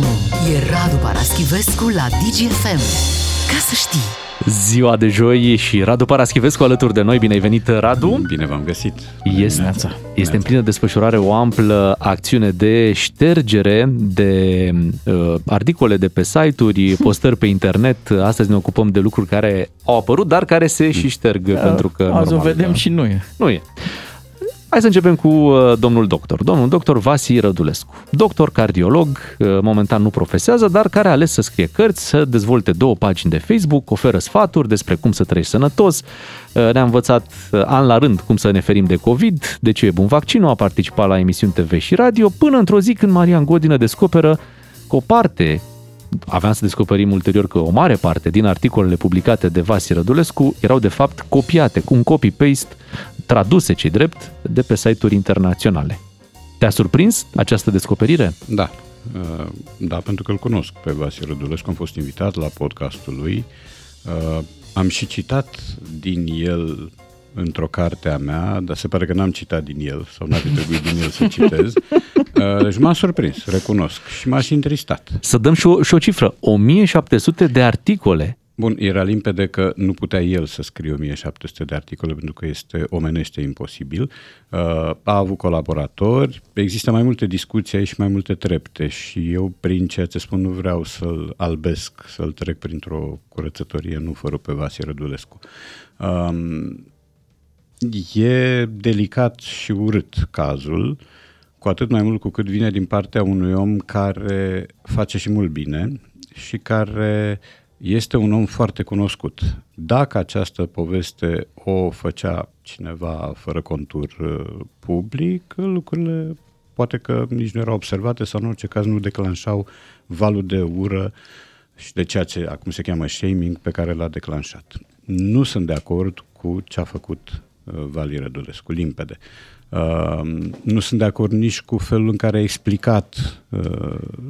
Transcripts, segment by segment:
maximum. E Radu Paraschivescu la DGFM. Ca să știi! Ziua de joi și Radu Paraschivescu alături de noi. Bine ai venit, Radu! Bine v-am găsit! Este, Neața. este în plină desfășurare o amplă acțiune de ștergere de uh, articole de pe site-uri, postări pe internet. Astăzi ne ocupăm de lucruri care au apărut, dar care se și șterg. Da, pentru că, azi normal, o vedem da. și nu e. Nu e. Hai să începem cu uh, domnul doctor. Domnul doctor Vasi Rădulescu. Doctor cardiolog, uh, momentan nu profesează, dar care a ales să scrie cărți, să dezvolte două pagini de Facebook, oferă sfaturi despre cum să trăiești sănătos, uh, ne-a învățat an la rând cum să ne ferim de COVID, de ce e bun vaccinul, a participat la emisiuni TV și radio, până într-o zi când Marian Godină descoperă că o parte aveam să descoperim ulterior că o mare parte din articolele publicate de Vasi Rădulescu erau de fapt copiate cu un copy-paste traduse, cei drept, de pe site-uri internaționale. Te-a surprins această descoperire? Da, uh, da, pentru că îl cunosc pe Vasile Rădulescu, am fost invitat la podcastul lui, uh, am și citat din el într-o carte a mea, dar se pare că n-am citat din el sau n-ar fi trebuit din el să citez. Uh, deci m-a surprins, recunosc, și m-a și întristat. Să dăm și o, și o cifră, 1700 de articole Bun, era limpede că nu putea el să scrie 1700 de articole pentru că este omenește imposibil. Uh, a avut colaboratori, există mai multe discuții aici și mai multe trepte și eu prin ceea ce spun nu vreau să-l albesc, să-l trec printr-o curățătorie, nu fără pe Vasie Rădulescu. Um, e delicat și urât cazul, cu atât mai mult cu cât vine din partea unui om care face și mult bine și care este un om foarte cunoscut. Dacă această poveste o făcea cineva fără contur uh, public, lucrurile poate că nici nu erau observate sau în orice caz nu declanșau valul de ură și de ceea ce acum se cheamă shaming pe care l-a declanșat. Nu sunt de acord cu ce a făcut uh, Vali Rădulescu, limpede. Uh, nu sunt de acord nici cu felul în care a explicat. Uh,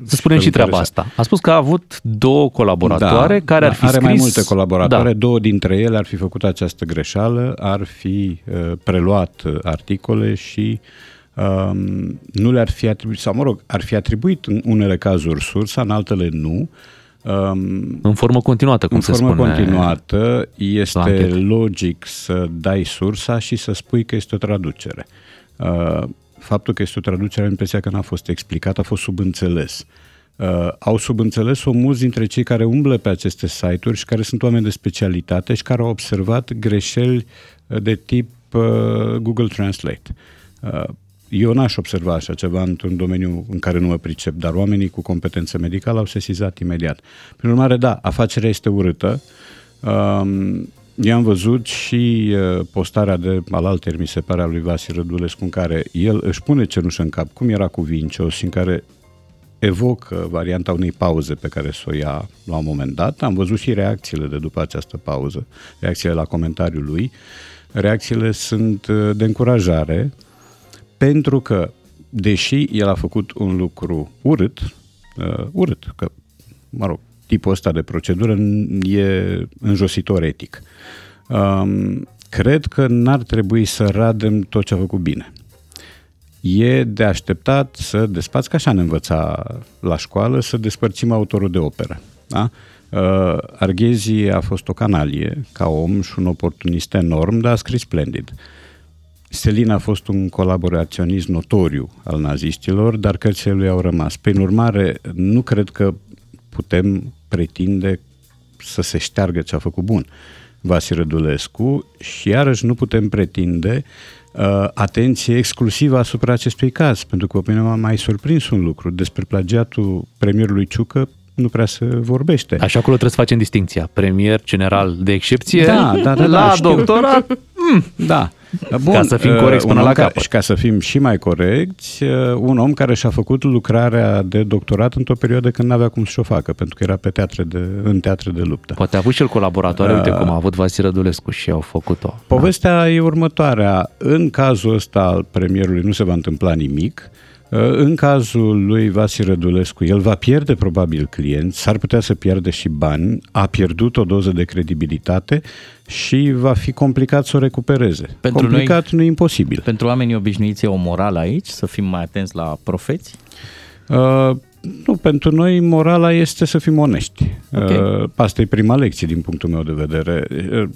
să spunem și treaba asta. A spus că a avut două colaboratoare da, care da, ar fi are scris... mai multe colaboratoare, da. două dintre ele ar fi făcut această greșeală, ar fi uh, preluat uh, articole și uh, nu le-ar fi atribuit, sau mă rog, ar fi atribuit în unele cazuri sursa, în altele nu. Um, în formă continuată, cum în se formă spune. continuată este logic să dai sursa și să spui că este o traducere. Uh, Uh, faptul că este o traducere, am impresia că n-a fost explicat, a fost subînțeles. Uh, au subînțeles-o mulți dintre cei care umblă pe aceste site-uri și care sunt oameni de specialitate și care au observat greșeli uh, de tip uh, Google Translate. Uh, eu n-aș observa așa ceva într-un domeniu în care nu mă pricep, dar oamenii cu competență medicală au sesizat imediat. Prin urmare, da, afacerea este urâtă. Uh, I-am văzut și uh, postarea de alalter, mi se pare, a lui Vasi Rădulescu, în care el își pune cenușă în cap, cum era cu Vincios, și în care evocă varianta unei pauze pe care să o ia la un moment dat. Am văzut și reacțiile de după această pauză, reacțiile la comentariul lui. Reacțiile sunt uh, de încurajare, pentru că, deși el a făcut un lucru urât, uh, urât, că, mă rog, tipul ăsta de procedură e înjositor etic. Um, cred că n-ar trebui să radem tot ce a făcut bine. E de așteptat să despați, ca așa ne învăța la școală, să despărțim autorul de operă. Da? Uh, Arghezi a fost o canalie ca om și un oportunist enorm, dar a scris splendid. Stelin a fost un colaboraționist notoriu al naziștilor, dar cărțile lui au rămas. Prin urmare, nu cred că putem pretinde să se șteargă ce a făcut bun Vasile Rădulescu și iarăși nu putem pretinde uh, atenție exclusivă asupra acestui caz, pentru că pe mine m-a mai surprins un lucru. Despre plagiatul premierului Ciucă nu prea se vorbește. Așa acolo trebuie să facem distinția. Premier general de excepție, da, da, da, la da, doctorat, mm, da. Bun, ca să fim uh, corecți până la capăt. Și ca să fim și mai corecți, uh, un om care și-a făcut lucrarea de doctorat într-o perioadă când n-avea cum să o facă, pentru că era pe teatre de, în teatre de luptă. Poate a avut și el colaboratoare, uh, uite cum a avut Vasile Rădulescu și au făcut-o. Povestea da. e următoarea. În cazul ăsta al premierului nu se va întâmpla nimic, în cazul lui Vasi Rădulescu, el va pierde probabil clienți, s-ar putea să pierde și bani, a pierdut o doză de credibilitate și va fi complicat să o recupereze. Pentru complicat noi, nu e imposibil. Pentru oamenii obișnuiți e o morală aici, să fim mai atenți la profeți? Uh, Nu, pentru noi morala este să fim onești. Okay. Uh, asta e prima lecție din punctul meu de vedere. Uh,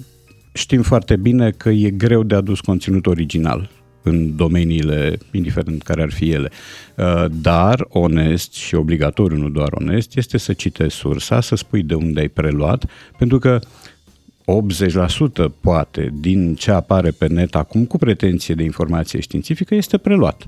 știm foarte bine că e greu de adus conținut original în domeniile, indiferent care ar fi ele. Uh, dar onest și obligatoriu, nu doar onest, este să citezi sursa, să spui de unde ai preluat, pentru că 80% poate din ce apare pe net acum cu pretenție de informație științifică este preluat.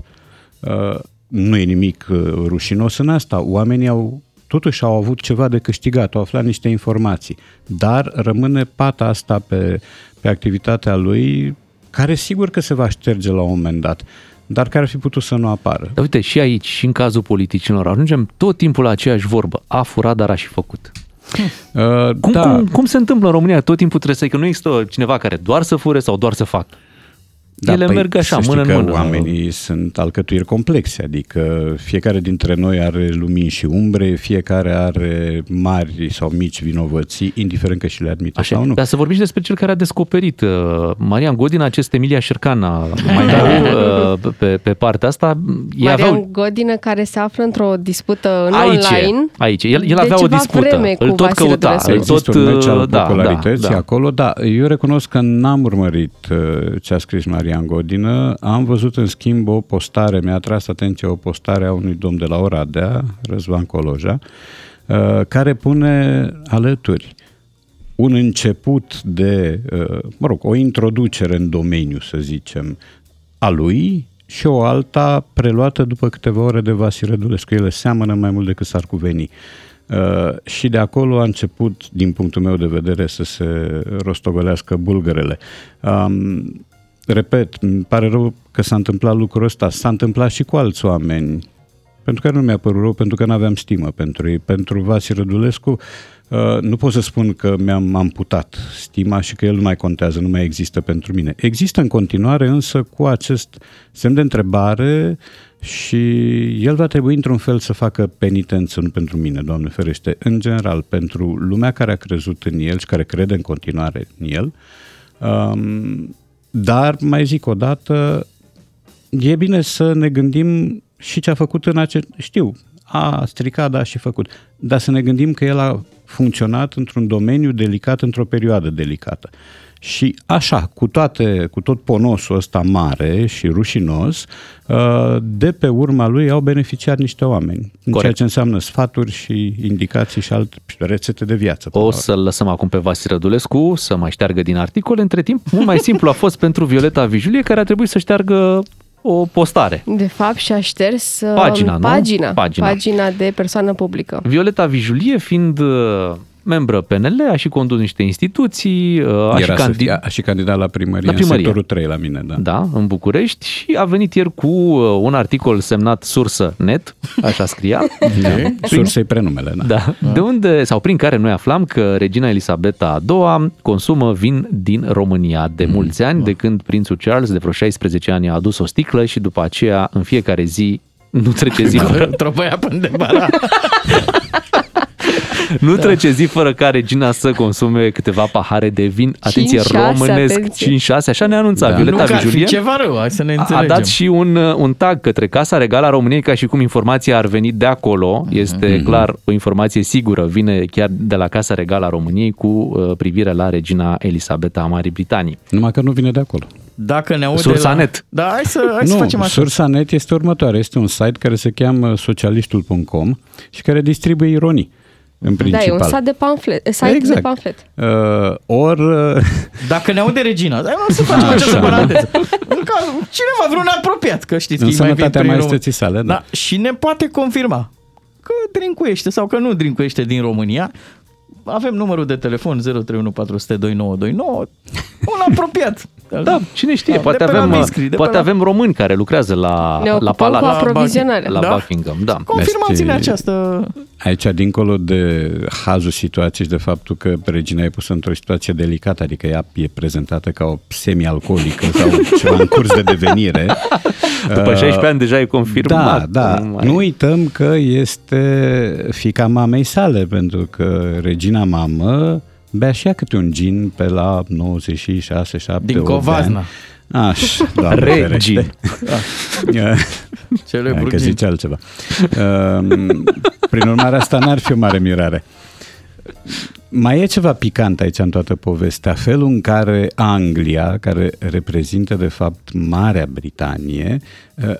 Uh, nu e nimic uh, rușinos în asta. Oamenii au totuși au avut ceva de câștigat, au aflat niște informații, dar rămâne pata asta pe, pe activitatea lui care sigur că se va șterge la un moment dat, dar care ar fi putut să nu apară. Dar uite, și aici, și în cazul politicienilor, ajungem tot timpul la aceeași vorbă. A furat, dar a și făcut. Uh, cum, da. cum, cum se întâmplă în România? Tot timpul trebuie să că nu există cineva care doar să fure sau doar să facă. Da, Ele păi merg așa, mână în mână. oamenii sunt alcătuiri complexe, adică fiecare dintre noi are lumini și umbre, fiecare are mari sau mici vinovății, indiferent că și le admite așa, sau nu. Dar să vorbim despre cel care a descoperit. Uh, Marian Godin, acest Emilia Șercana, mai dau uh, pe, pe partea asta. Marian aveau... Godină care se află într-o dispută în aici, online. Aici, el, el avea o dispută, îl tot căuta. Îl tot, un meci al uh, da, popularității da, da. acolo, da. Eu recunosc că n-am urmărit ce a scris Marian Marian Godină, am văzut în schimb o postare, mi-a atras atenția o postare a unui domn de la Oradea, Răzvan Coloja, uh, care pune alături un început de, uh, mă rog, o introducere în domeniu, să zicem, a lui și o alta preluată după câteva ore de Vasile Rădulescu. Ele seamănă mai mult decât s-ar cuveni. Uh, și de acolo a început, din punctul meu de vedere, să se rostogolească bulgărele. Um, repet, îmi pare rău că s-a întâmplat lucrul ăsta. S-a întâmplat și cu alți oameni. Pentru că nu mi-a părut rău, pentru că nu aveam stimă pentru ei. Pentru Vasi Rădulescu, uh, nu pot să spun că mi-am amputat stima și că el nu mai contează, nu mai există pentru mine. Există în continuare, însă, cu acest semn de întrebare și el va trebui, într-un fel, să facă penitență, nu pentru mine, Doamne ferește, în general, pentru lumea care a crezut în el și care crede în continuare în el. Um, dar, mai zic o dată, e bine să ne gândim și ce a făcut în acest... Știu, a stricat, da, și făcut. Dar să ne gândim că el a funcționat într-un domeniu delicat, într-o perioadă delicată. Și așa, cu, toate, cu tot ponosul ăsta mare și rușinos, uh, de pe urma lui au beneficiat niște oameni. Corect. Ceea ce înseamnă sfaturi și indicații și alte rețete de viață. O să-l lăsăm acum pe Vasile Rădulescu să mai șteargă din articol. Între timp, mult mai simplu a fost pentru Violeta Vijulie, care a trebuit să șteargă o postare. De fapt, și-a șters uh, pagina, pagina, pagina, pagina de persoană publică. Violeta Vijulie fiind uh, membră PNL, a și condus niște instituții. A, Era și, candid... a și candidat la primărie, la primărie, în sectorul 3 la mine. Da. da, în București și a venit ieri cu uh, un articol semnat Sursă Net, așa scria. da. Sursă prenumele. Da. da. da. De unde, sau prin care noi aflam că regina Elisabeta II consumă vin din România de mm. mulți ani, da. de când prințul Charles de vreo 16 ani a adus o sticlă și după aceea în fiecare zi nu trece zi fără... Tropăia până de bara. nu da. trece zi fără ca regina să consume câteva pahare de vin, atenție, 5, românesc, 5-6, așa ne anunța da. Violeta nu, Vijulie. ceva rău, hai să ne înțelegem. A dat și un, un tag către Casa Regală a României ca și cum informația ar veni de acolo. Este mm-hmm. clar o informație sigură, vine chiar de la Casa Regală a României cu uh, privire la regina Elisabeta a Marii Britanii. Numai că nu vine de acolo. Dacă ne aude Sursanet. La... Da, hai să, hai nu, să facem așa. Sursanet este următoare. Este un site care se cheamă socialistul.com și care distribuie ironii în principal. Da, e un site de pamflet. Site exact. de pamflet. Uh, or... Uh... Dacă ne aude regina, dar nu să facem această paranteză. Cineva, vreun apropiat, că știți în că sănătatea maestății sale, da. da. Și ne poate confirma că drincuiește sau că nu drincuiește din România, avem numărul de telefon 031 un apropiat. Da, cine știe, da, poate, avem, Miscri, poate la... avem români care lucrează la, ne la Palat. cu aprovizionare. La da? Buckingham, da. Confirmați-ne această... Aici, dincolo de hazul situației și de faptul că regina e pusă într-o situație delicată, adică ea e prezentată ca o semi-alcoolică sau ceva în curs de devenire. După 16 uh, ani deja e confirmat. Da, da. Nu, nu uităm că este fica mamei sale, pentru că regina mamă bea și ea câte un gin pe la 96, 7, Din Covazna. Aș, Regi. Cele Că zice altceva. Ehm, prin urmare, asta n-ar fi o mare mirare. Mai e ceva picant aici în toată povestea, felul în care Anglia, care reprezintă de fapt Marea Britanie,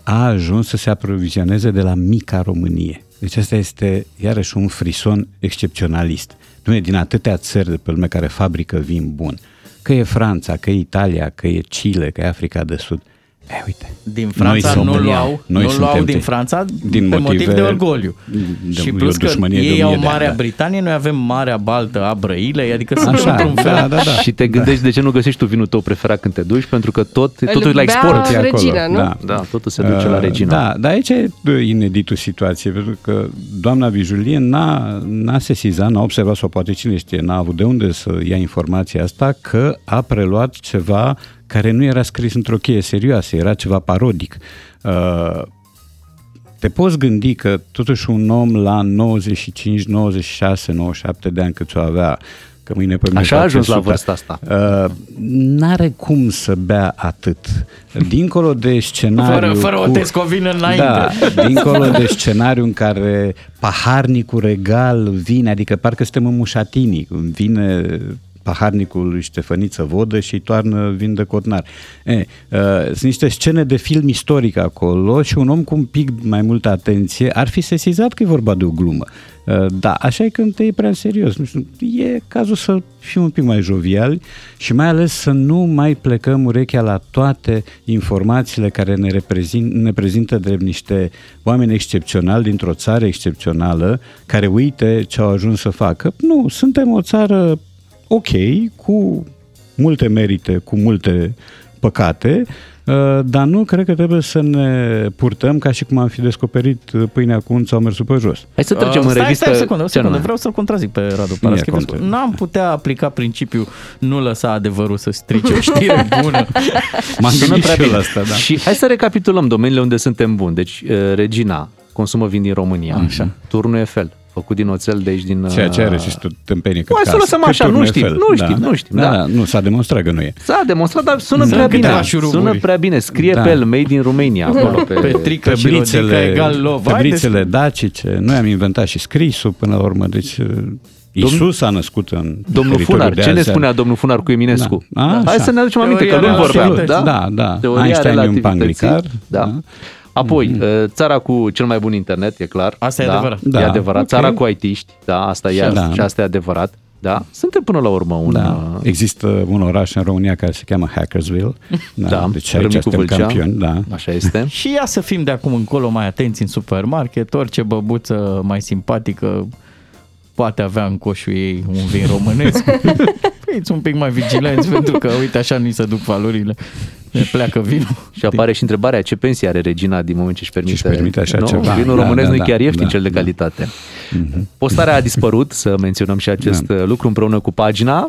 a ajuns să se aprovizioneze de la mica Românie. Deci asta este iarăși un frison excepționalist. Nu e din atâtea țări de pe lume care fabrică vin bun. Că e Franța, că e Italia, că e Chile, că e Africa de Sud. E, uite. Din Franța noi nu luau, noi nu luau din Franța din pe motiv de orgoliu. De, și plus că ei au Marea da. Britanie, noi avem Marea Baltă a Brăilei, adică sunt Așa, într-un fel. Da, da, da. Și te gândești da. de ce nu găsești tu vinul tău preferat când te duci, pentru că tot, totul e la export. Regina, nu? Da, da, totul se duce uh, la Regina. Da, dar aici e ineditul situație, pentru că doamna Vijulie n-a, n-a sesizat, n-a observat, sau poate cine știe, n-a avut de unde să ia informația asta, că a preluat ceva care nu era scris într-o cheie serioasă, era ceva parodic. Uh, te poți gândi că totuși un om la 95, 96, 97 de ani cât o avea, că mâine pe Așa a ajuns la vârsta asta. Uh, n-are cum să bea atât. Dincolo de scenariu... Fără, fără cu, o tescovină înainte. Da, dincolo de scenariu în care paharnicul regal vine, adică parcă suntem în mușatinii, vine paharnicul lui Ștefăniță Vodă și îi toarnă vin de cotnar. E, uh, sunt niște scene de film istoric acolo și un om cu un pic mai multă atenție ar fi sesizat că e vorba de o glumă. Uh, da, așa e când te iei prea serios. Nu știu, e cazul să fim un pic mai joviali și mai ales să nu mai plecăm urechea la toate informațiile care ne, reprezint, ne prezintă de niște oameni excepționali dintr-o țară excepțională care uite ce au ajuns să facă. Nu, suntem o țară ok, cu multe merite, cu multe păcate, uh, dar nu cred că trebuie să ne purtăm ca și cum am fi descoperit pâinea cu un sau mersul pe jos. Hai să trecem uh, în stai, revistă. Stai, secundă, secundă. vreau să-l contrazic pe Radu Paraschivescu. N-am putea aplica principiul nu lăsa adevărul să strice o știre bună. M-am gândit și la asta, da. Și hai să recapitulăm domeniile unde suntem buni. Deci, uh, Regina consumă vin din România. Așa. Turnul Eiffel făcut din oțel de aici din... Ceea ce are și tu tâmpenie Hai să lăsăm așa, nu știm, nu știm, da, nu știm. Da, da. nu, s-a demonstrat că nu e. S-a demonstrat, dar sună prea bine. Sună prea bine. Scrie da. pe el, made in Romania, acolo pe... Petrică Petrițele, egal love. Petrițele dacice. Noi am inventat și scrisul până la urmă, deci... Uh, Isus a născut în Domnul Funar, ce ne spunea domnul Funar cu Eminescu? Da. A, Hai să ne aducem aminte că nu vorbeam. Da, da. da. Einstein e un panglicar. Da. Apoi, mm-hmm. țara cu cel mai bun internet, e clar. Asta da, e adevărat. Da, e adevărat. Okay. Țara cu IT-ști, da, asta e, da. și asta e adevărat. Da, suntem până la urmă un... Da. Uh, Există un oraș în România care se cheamă Hackersville. Da, da deci aici suntem Vâlcea. campioni. Da. Așa este. și ia să fim de acum încolo mai atenți în supermarket, orice băbuță mai simpatică poate avea în coșul ei un vin românesc. Fiți un pic mai vigilenți pentru că, uite, așa ni se duc valorile ne pleacă vinul. Și apare și întrebarea ce pensie are regina din moment ce își permite, ce permite așa nu? ceva. Vinul da, românesc da, nu e chiar ieftin da, cel de da. calitate. Mm-hmm. Postarea a dispărut, să menționăm și acest da. lucru împreună cu pagina.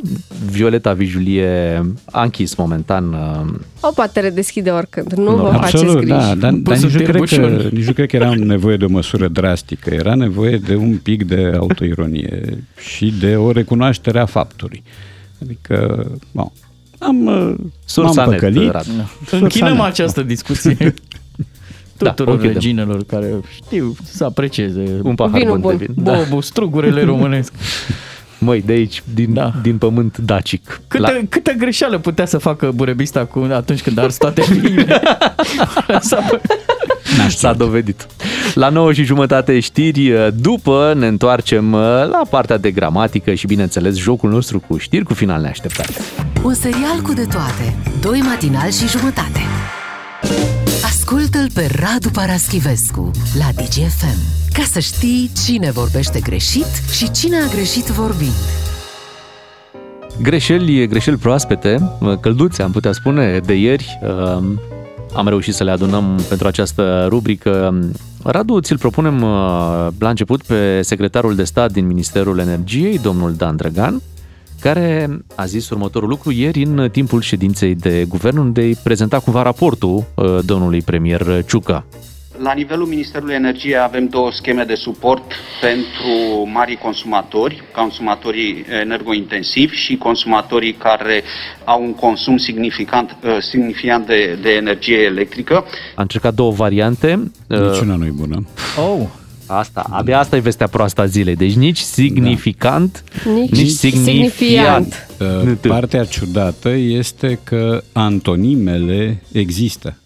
Violeta Vijulie a închis momentan. Uh, o poate redeschide oricând, nu no, vă Absolut, faceți griji. da, dar, dar nici, nu cred că, nici nu cred că era nevoie de o măsură drastică, era nevoie de un pic de autoironie și de o recunoaștere a faptului. Adică, bon, am, uh, Sursa m-am păcălit. Da. Închinăm această discuție da, tuturor da, reginelor care știu să aprecieze un pahar bun, bun de vin. Bobul, da. strugurele românesc. Măi, de aici, din, da. din pământ dacic. Câtă, La... câtă greșeală putea să facă burebista cu, atunci când ars toate vinile? S-a dovedit. La 9 și jumătate știri, după ne întoarcem uh, la partea de gramatică și bineînțeles jocul nostru cu știri cu final neașteptate. Un serial cu de toate. Doi matinal și jumătate. Ascultă-l pe Radu Paraschivescu la DGFM ca să știi cine vorbește greșit și cine a greșit vorbind. Greșeli, greșeli proaspete, călduțe am putea spune, de ieri um, am reușit să le adunăm pentru această rubrică. Radu, ți-l propunem uh, la început pe secretarul de stat din Ministerul Energiei, domnul Dan Drăgan, care a zis următorul lucru ieri în timpul ședinței de guvern, unde îi prezenta cumva raportul uh, domnului premier Ciucă. La nivelul Ministerului Energiei avem două scheme de suport pentru mari consumatori, consumatorii energointensivi și consumatorii care au un consum significant, uh, significant de, de energie electrică. Am încercat două variante. Niciuna nu e bună. Oh. Asta, abia asta e vestea proastă a zilei. Deci nici significant, da. nici, nici signifiant. signifiant. Uh, partea ciudată este că antonimele există.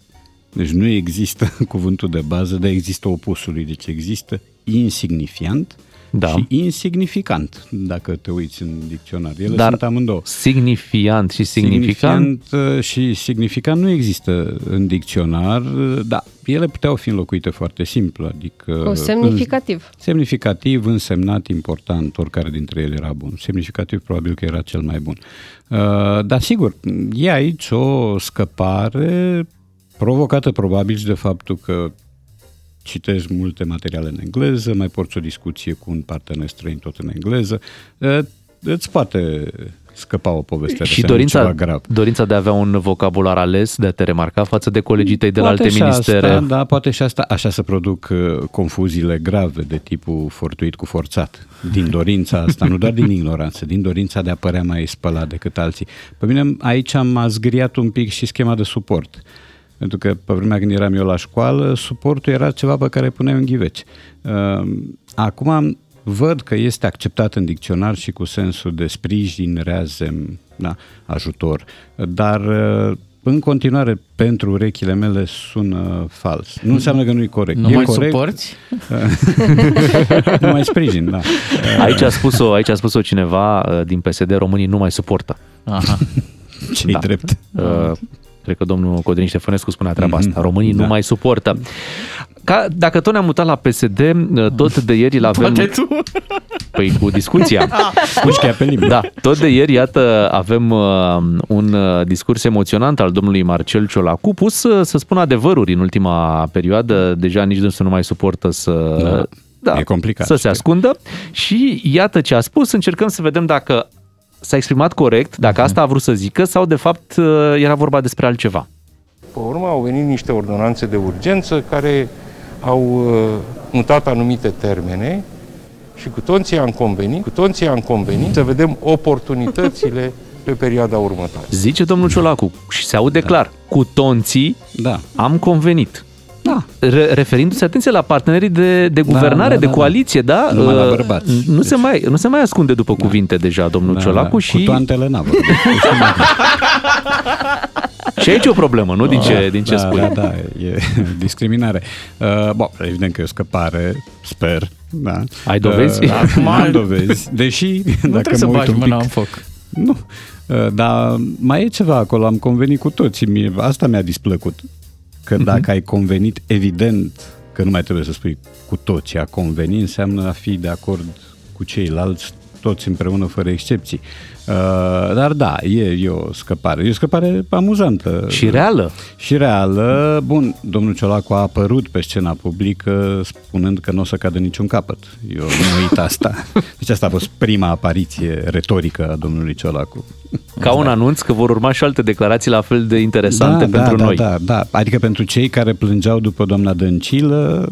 Deci nu există cuvântul de bază, dar există opusul Deci există insignifiant da. și insignificant, dacă te uiți în dicționar. Ele Dar sunt amândouă. Signifiant și significant? Signifiant uh, și significant nu există în dicționar, dar ele puteau fi înlocuite foarte simplu, adică... Cu semnificativ. În, semnificativ, însemnat, important, oricare dintre ele era bun. Semnificativ probabil că era cel mai bun. Uh, dar sigur, e aici o scăpare provocată probabil și de faptul că citezi multe materiale în engleză, mai porți o discuție cu un partener străin tot în engleză, îți poate scăpa o poveste și dorința, ceva grav. dorința de a avea un vocabular ales, de a te remarca față de colegii tăi de poate la alte ministere. Asta, da, poate și asta, așa să produc uh, confuziile grave de tipul fortuit cu forțat. Din dorința asta, nu doar din ignoranță, din dorința de a părea mai spălat decât alții. Pe mine aici am zgriat un pic și schema de suport. Uh, pentru că pe vremea când eram eu la școală, suportul era ceva pe care puneai un ghiveci. Ehm, acum văd că este acceptat în dicționar și cu sensul de sprijin, reazem, da, ajutor, dar în continuare, pentru urechile mele sună fals. Nu înseamnă că nu e corect. Nu e mai corect. suporți? nu mai sprijin, da. Aici a spus-o, aici a spus-o cineva uh, din PSD, românii nu mai suportă. Aha. Ce-i da. drept. Uh, Cred că domnul Codrin Ștefănescu spunea treaba mm-hmm. asta. Românii da. nu mai suportă. Ca, dacă tot ne-am mutat la PSD, tot de ieri îl avem... Poate tu? Păi cu discuția. Mușchea pe limba. Da, tot de ieri, iată, avem uh, un uh, discurs emoționant al domnului Marcel Ciolacu, pus uh, să spună adevăruri în ultima perioadă. Deja nici dânsul nu mai suportă să... Da. Da, e complicat. Să se ascundă și iată ce a spus, încercăm să vedem dacă s-a exprimat corect, dacă asta a vrut să zică, sau de fapt uh, era vorba despre altceva. Pe urmă au venit niște ordonanțe de urgență care au uh, mutat anumite termene și cu toții am convenit, cu toții am convenit să vedem oportunitățile pe perioada următoare. Zice domnul Ciolacu și se aude da. clar, cu tonții da. am convenit. Da. Re- referindu-se, atenție, la partenerii de, de da, guvernare, da, da, de coaliție, da? da? la uh, bărbați. Nu, deci. se mai, nu se mai ascunde după da. cuvinte deja domnul da, Ciolacu da. și... Cu toantele n-a Și aici e o problemă, nu? Din ce, din ce da, spui. Da, da, e discriminare. Uh, bun, evident că e o scăpare, sper. Da. Ai dovezi? Uh, Acum am dovezi, deși... Nu dacă trebuie mă să bagi mâna în foc. Nu, uh, dar mai e ceva acolo, am convenit cu toți. Asta mi-a displăcut că uh-huh. dacă ai convenit, evident că nu mai trebuie să spui cu toți, a conveni înseamnă a fi de acord cu ceilalți, toți împreună, fără excepții. Uh, dar da, e, e o scăpare. E o scăpare amuzantă. Și reală. Și reală. Bun, domnul Ciolacu a apărut pe scena publică spunând că nu o să cadă niciun capăt. Eu nu uit asta. Deci asta a fost prima apariție retorică a domnului Ciolacu. Ca un anunț că vor urma și alte declarații la fel de interesante da, pentru da, noi. Da, da, da. Adică pentru cei care plângeau după doamna Dăncilă,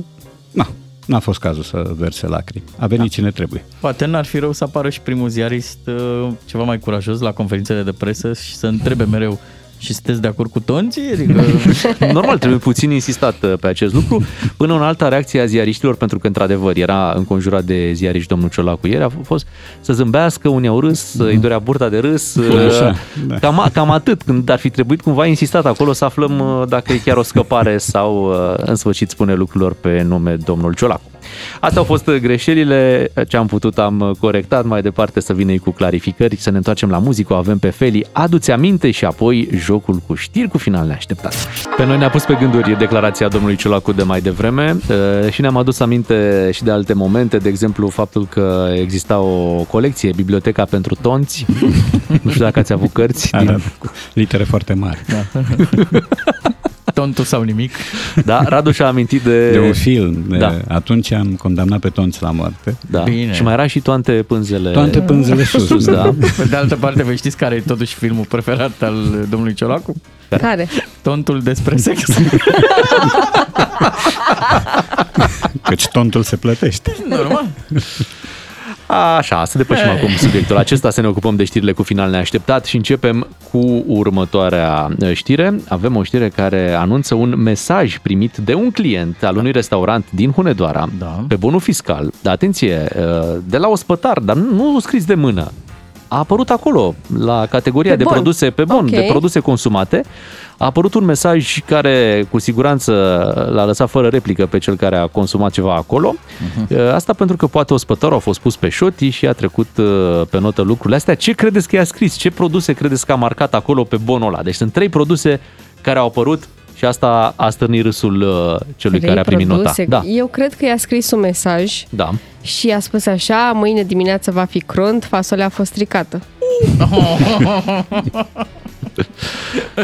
na, n-a fost cazul să verse lacrimi. A venit da. cine trebuie. Poate n-ar fi rău să apară și primul ziarist uh, ceva mai curajos la conferințele de presă și să întrebe mereu și sunteți de acord cu tonții? Adică... Normal, trebuie puțin insistat uh, pe acest lucru. Până în alta reacție a ziariștilor, pentru că într-adevăr era înconjurat de ziariști domnul Ciolacu ieri, a fost să zâmbească, unii au râs, mm. îi dorea burta de râs. Așa, uh, da. cam, cam atât, când ar fi trebuit cumva insistat acolo să aflăm dacă e chiar o scăpare sau în sfârșit spune lucrurilor pe nume domnul Ciolacu. Astea au fost greșelile, ce am putut am corectat, mai departe să vină cu clarificări, să ne întoarcem la muzică, o avem pe Feli, adu-ți aminte și apoi jocul cu știri cu final neașteptat. Pe noi ne-a pus pe gânduri declarația domnului Ciolacu de mai devreme eh, și ne-am adus aminte și de alte momente, de exemplu faptul că exista o colecție, Biblioteca pentru Tonți, nu știu dacă ați avut cărți. Din... Litere foarte mari. Da. tontul sau nimic. Da, Radu și-a amintit de... De un film. Da. Atunci am condamnat pe tonți la moarte. Da. Bine. Și mai era și toate pânzele... Toate pânzele sus. sus da. Pe de altă parte, vă știți care e totuși filmul preferat al domnului Ciolacu? Care? Tontul despre sex. Căci tontul se plătește. Normal. Așa, să depășim acum subiectul acesta, să ne ocupăm de știrile cu final neașteptat și începem cu următoarea uh, știre. Avem o știre care anunță un mesaj primit de un client al unui restaurant din Hunedoara da. pe bonul fiscal. Atenție, uh, de la ospătar, dar nu scris de mână. A apărut acolo, la categoria pe de bon. produse pe bon, okay. de produse consumate, a apărut un mesaj care cu siguranță l-a lăsat fără replică pe cel care a consumat ceva acolo. Uh-huh. Asta pentru că poate ospătarul a fost pus pe șoti și a trecut uh, pe notă lucrurile astea. Ce credeți că i-a scris? Ce produse credeți că a marcat acolo pe bonul ăla? Deci sunt trei produse care au apărut și asta a stârnit râsul uh, celui Trei care a primit produse. nota. Da. Eu cred că i-a scris un mesaj da. și a spus așa, mâine dimineață va fi crunt, fasolea a fost stricată.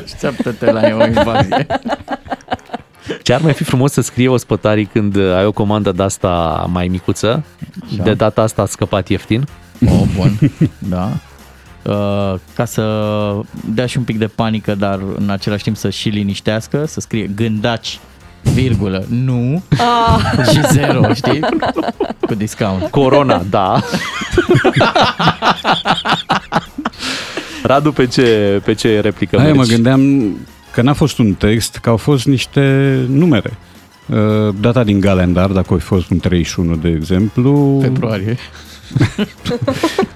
Așteaptă-te la o invazie. Ce ar mai fi frumos să scrie ospătarii când ai o comandă de asta mai micuță? Da. De data asta a scăpat ieftin? Oh, bun, da. Uh, ca să dea și un pic de panică, dar în același timp să și liniștească, să scrie gândaci, virgulă, nu, ah. și zero, știi? Cu discount. Corona, da. Radu, pe ce, pe ce replică Aia mă gândeam că n-a fost un text, că au fost niște numere. Uh, data din calendar, dacă a fost un 31, de exemplu. Februarie.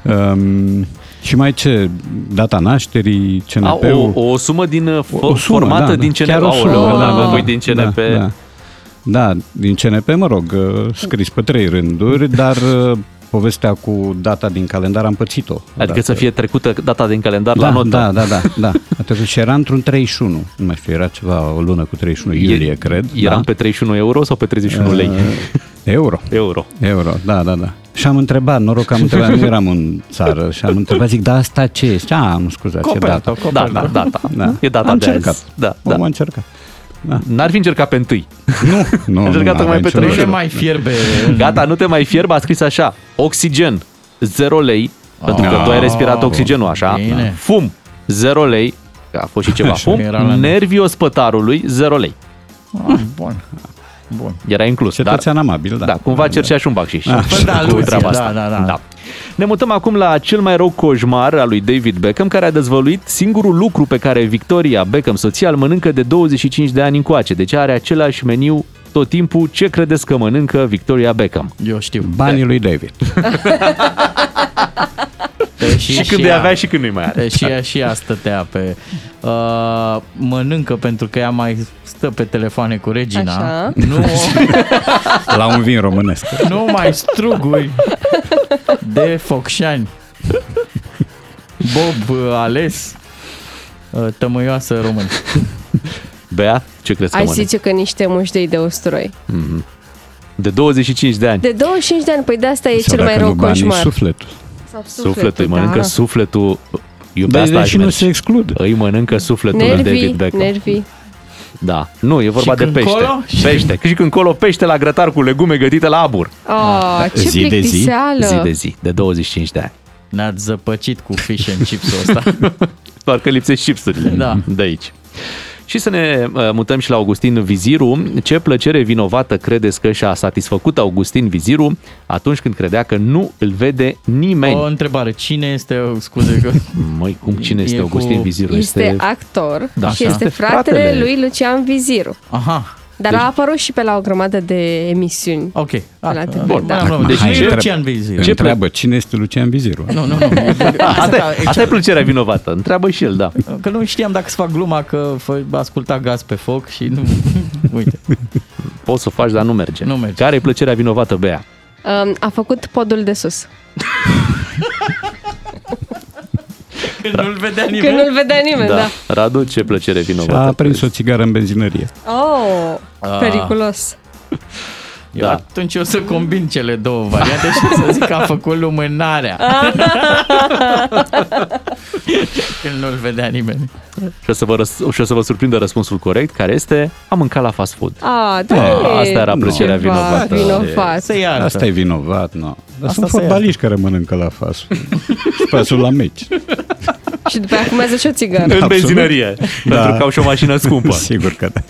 um, și mai ce? Data nașterii, CNP-ul? A, o, o sumă din o, o sumă, formată da, da. din CNP. Chiar o sumă, Aoleu, da, da, da, din CNP. Da, da. da, din CNP, mă rog, uh, scris pe trei rânduri, dar uh, povestea cu data din calendar am pățit-o. Adică dată. să fie trecută data din calendar da, la notă. Da, da, da, da. Atunci și era într-un 31. Nu mai știu, era ceva o lună cu 31 iulie, e, cred. Eram da? pe 31 euro sau pe 31 uh, lei? Euro. Euro. Euro, da, da, da. Și am întrebat, noroc că am întrebat, nu eram în țară, și am întrebat, zic, da, asta ce este? Ah, nu scuze, ce data. Da, da, data. Da. E data am de încercat. azi. Da, da. Am încercat. Da. N-ar fi încercat pe întâi. Nu, nu. A încercat nu, mai pe 31. Nu te mai fierbe. Gata, nu te mai fierbe, a scris așa, oxigen, 0 lei, oh, pentru că tu ai respirat oxigenul așa, bine. fum, 0 lei, a fost și ceva fum, nervii ospătarului, 0 lei. Ah, bun. Bun. Era inclus. Cetățean dar, amabil, da. Da, cumva da, cercea și un bacșiș. Da, cu treaba asta. Da, da, da. da. Ne mutăm acum la cel mai rău coșmar al lui David Beckham, care a dezvăluit singurul lucru pe care Victoria Beckham, soția, îl mănâncă de 25 de ani încoace. Deci are același meniu tot timpul. Ce credeți că mănâncă Victoria Beckham? Eu știu. Banii lui David. și, și când îi avea și când nu-i mai are. Și ea și ea stătea pe... Uh, mănâncă pentru că ea mai stă pe telefoane cu regina. Așa. Nu, La un vin românesc. Nu mai struguri de focșani. Bob uh, ales uh, tămâioasă român. Bea, ce crezi că Ai zice că niște muștei de usturoi. Mm-hmm. De 25 de ani. De 25 de ani, păi de asta e Sau cel mai rău coșmar. sufletul. Sau sufletul, sufletul îi mănâncă da. sufletul Iubea asta și nu se exclud. Îi mănâncă sufletul nervii, lui David Beckham. Nervii. Da. Nu, e vorba și de pește. Colo? Pește. Și când colo pește la grătar cu legume gătite la abur. Oh, ce zi de zi. Zi de zi, de 25 de ani. Ne-ați zăpăcit cu fish and chips-ul ăsta. Doar că lipsesc chipsurile da. de aici. Și să ne uh, mutăm și la Augustin Viziru. Ce plăcere vinovată credeți că și-a satisfăcut Augustin Viziru atunci când credea că nu îl vede nimeni? O întrebare. Cine este, scuze că... Măi, cum cine este Augustin cu... Viziru? Este, este actor da, și este fratele, fratele lui Lucian Viziru. Aha. Dar deci... a apărut și pe la o grămadă de emisiuni. Ok. A, la TV, bun, da. da. Deci Hai, Lucian Viziru. Ce întreabă, cine este Lucian Viziru? Nu, nu, nu. asta, asta e plăcerea vinovată. Întreabă și el, da. Că nu știam dacă să fac gluma că asculta gaz pe foc și nu... Uite. Poți să o faci, dar nu merge. Nu merge. Care e plăcerea vinovată, Bea? Um, a făcut podul de sus. Când nu-l vedea nimeni. Când nu-l vedea nimeni, da. da. Radu, ce plăcere vinovată. A prins o țigară în benzinărie. Oh, ah. periculos. Eu da. atunci o să combin cele două variante și să zic că a făcut lumânarea. Când nu-l vedea nimeni. Și o, să vă răs- și o să vă surprindă răspunsul corect, care este am mâncat la fast food. Ah, da. Asta era plăcerea no. vinovată. Vinovat. Se iartă. Asta e vinovat, nu. No. Dar sunt fotbaliști care mănâncă la fast food. și pe la meci. și după aia fumează și o țigară. În benzinărie. Da. Pentru că au și o mașină scumpă. Sigur că da.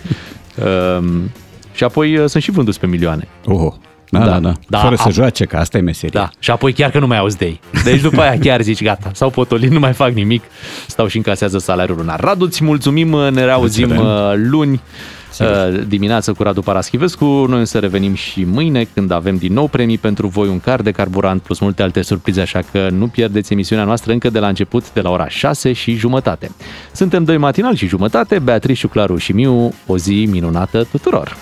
Um, Și apoi uh, sunt și vânduți pe milioane. Oh. Da, da, da. da. Fără a, să joace, că asta e meseria. Da. Și apoi chiar că nu mai auzi de ei. Deci după aia chiar zici, gata, sau potolit, nu mai fac nimic, stau și încasează salariul lunar. Radu, îți mulțumim, ne reauzim Mulțumim. luni. Sigur. dimineață cu Radu Paraschivescu. Noi să revenim și mâine când avem din nou premii pentru voi, un car de carburant plus multe alte surprize, așa că nu pierdeți emisiunea noastră încă de la început, de la ora 6 și jumătate. Suntem doi matinal și jumătate, Beatrice, Claru și Miu, o zi minunată tuturor!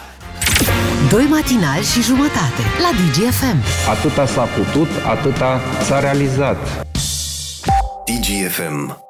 Doi matinali și jumătate la DGFM. Atâta s-a putut, atâta s-a realizat. DGFM.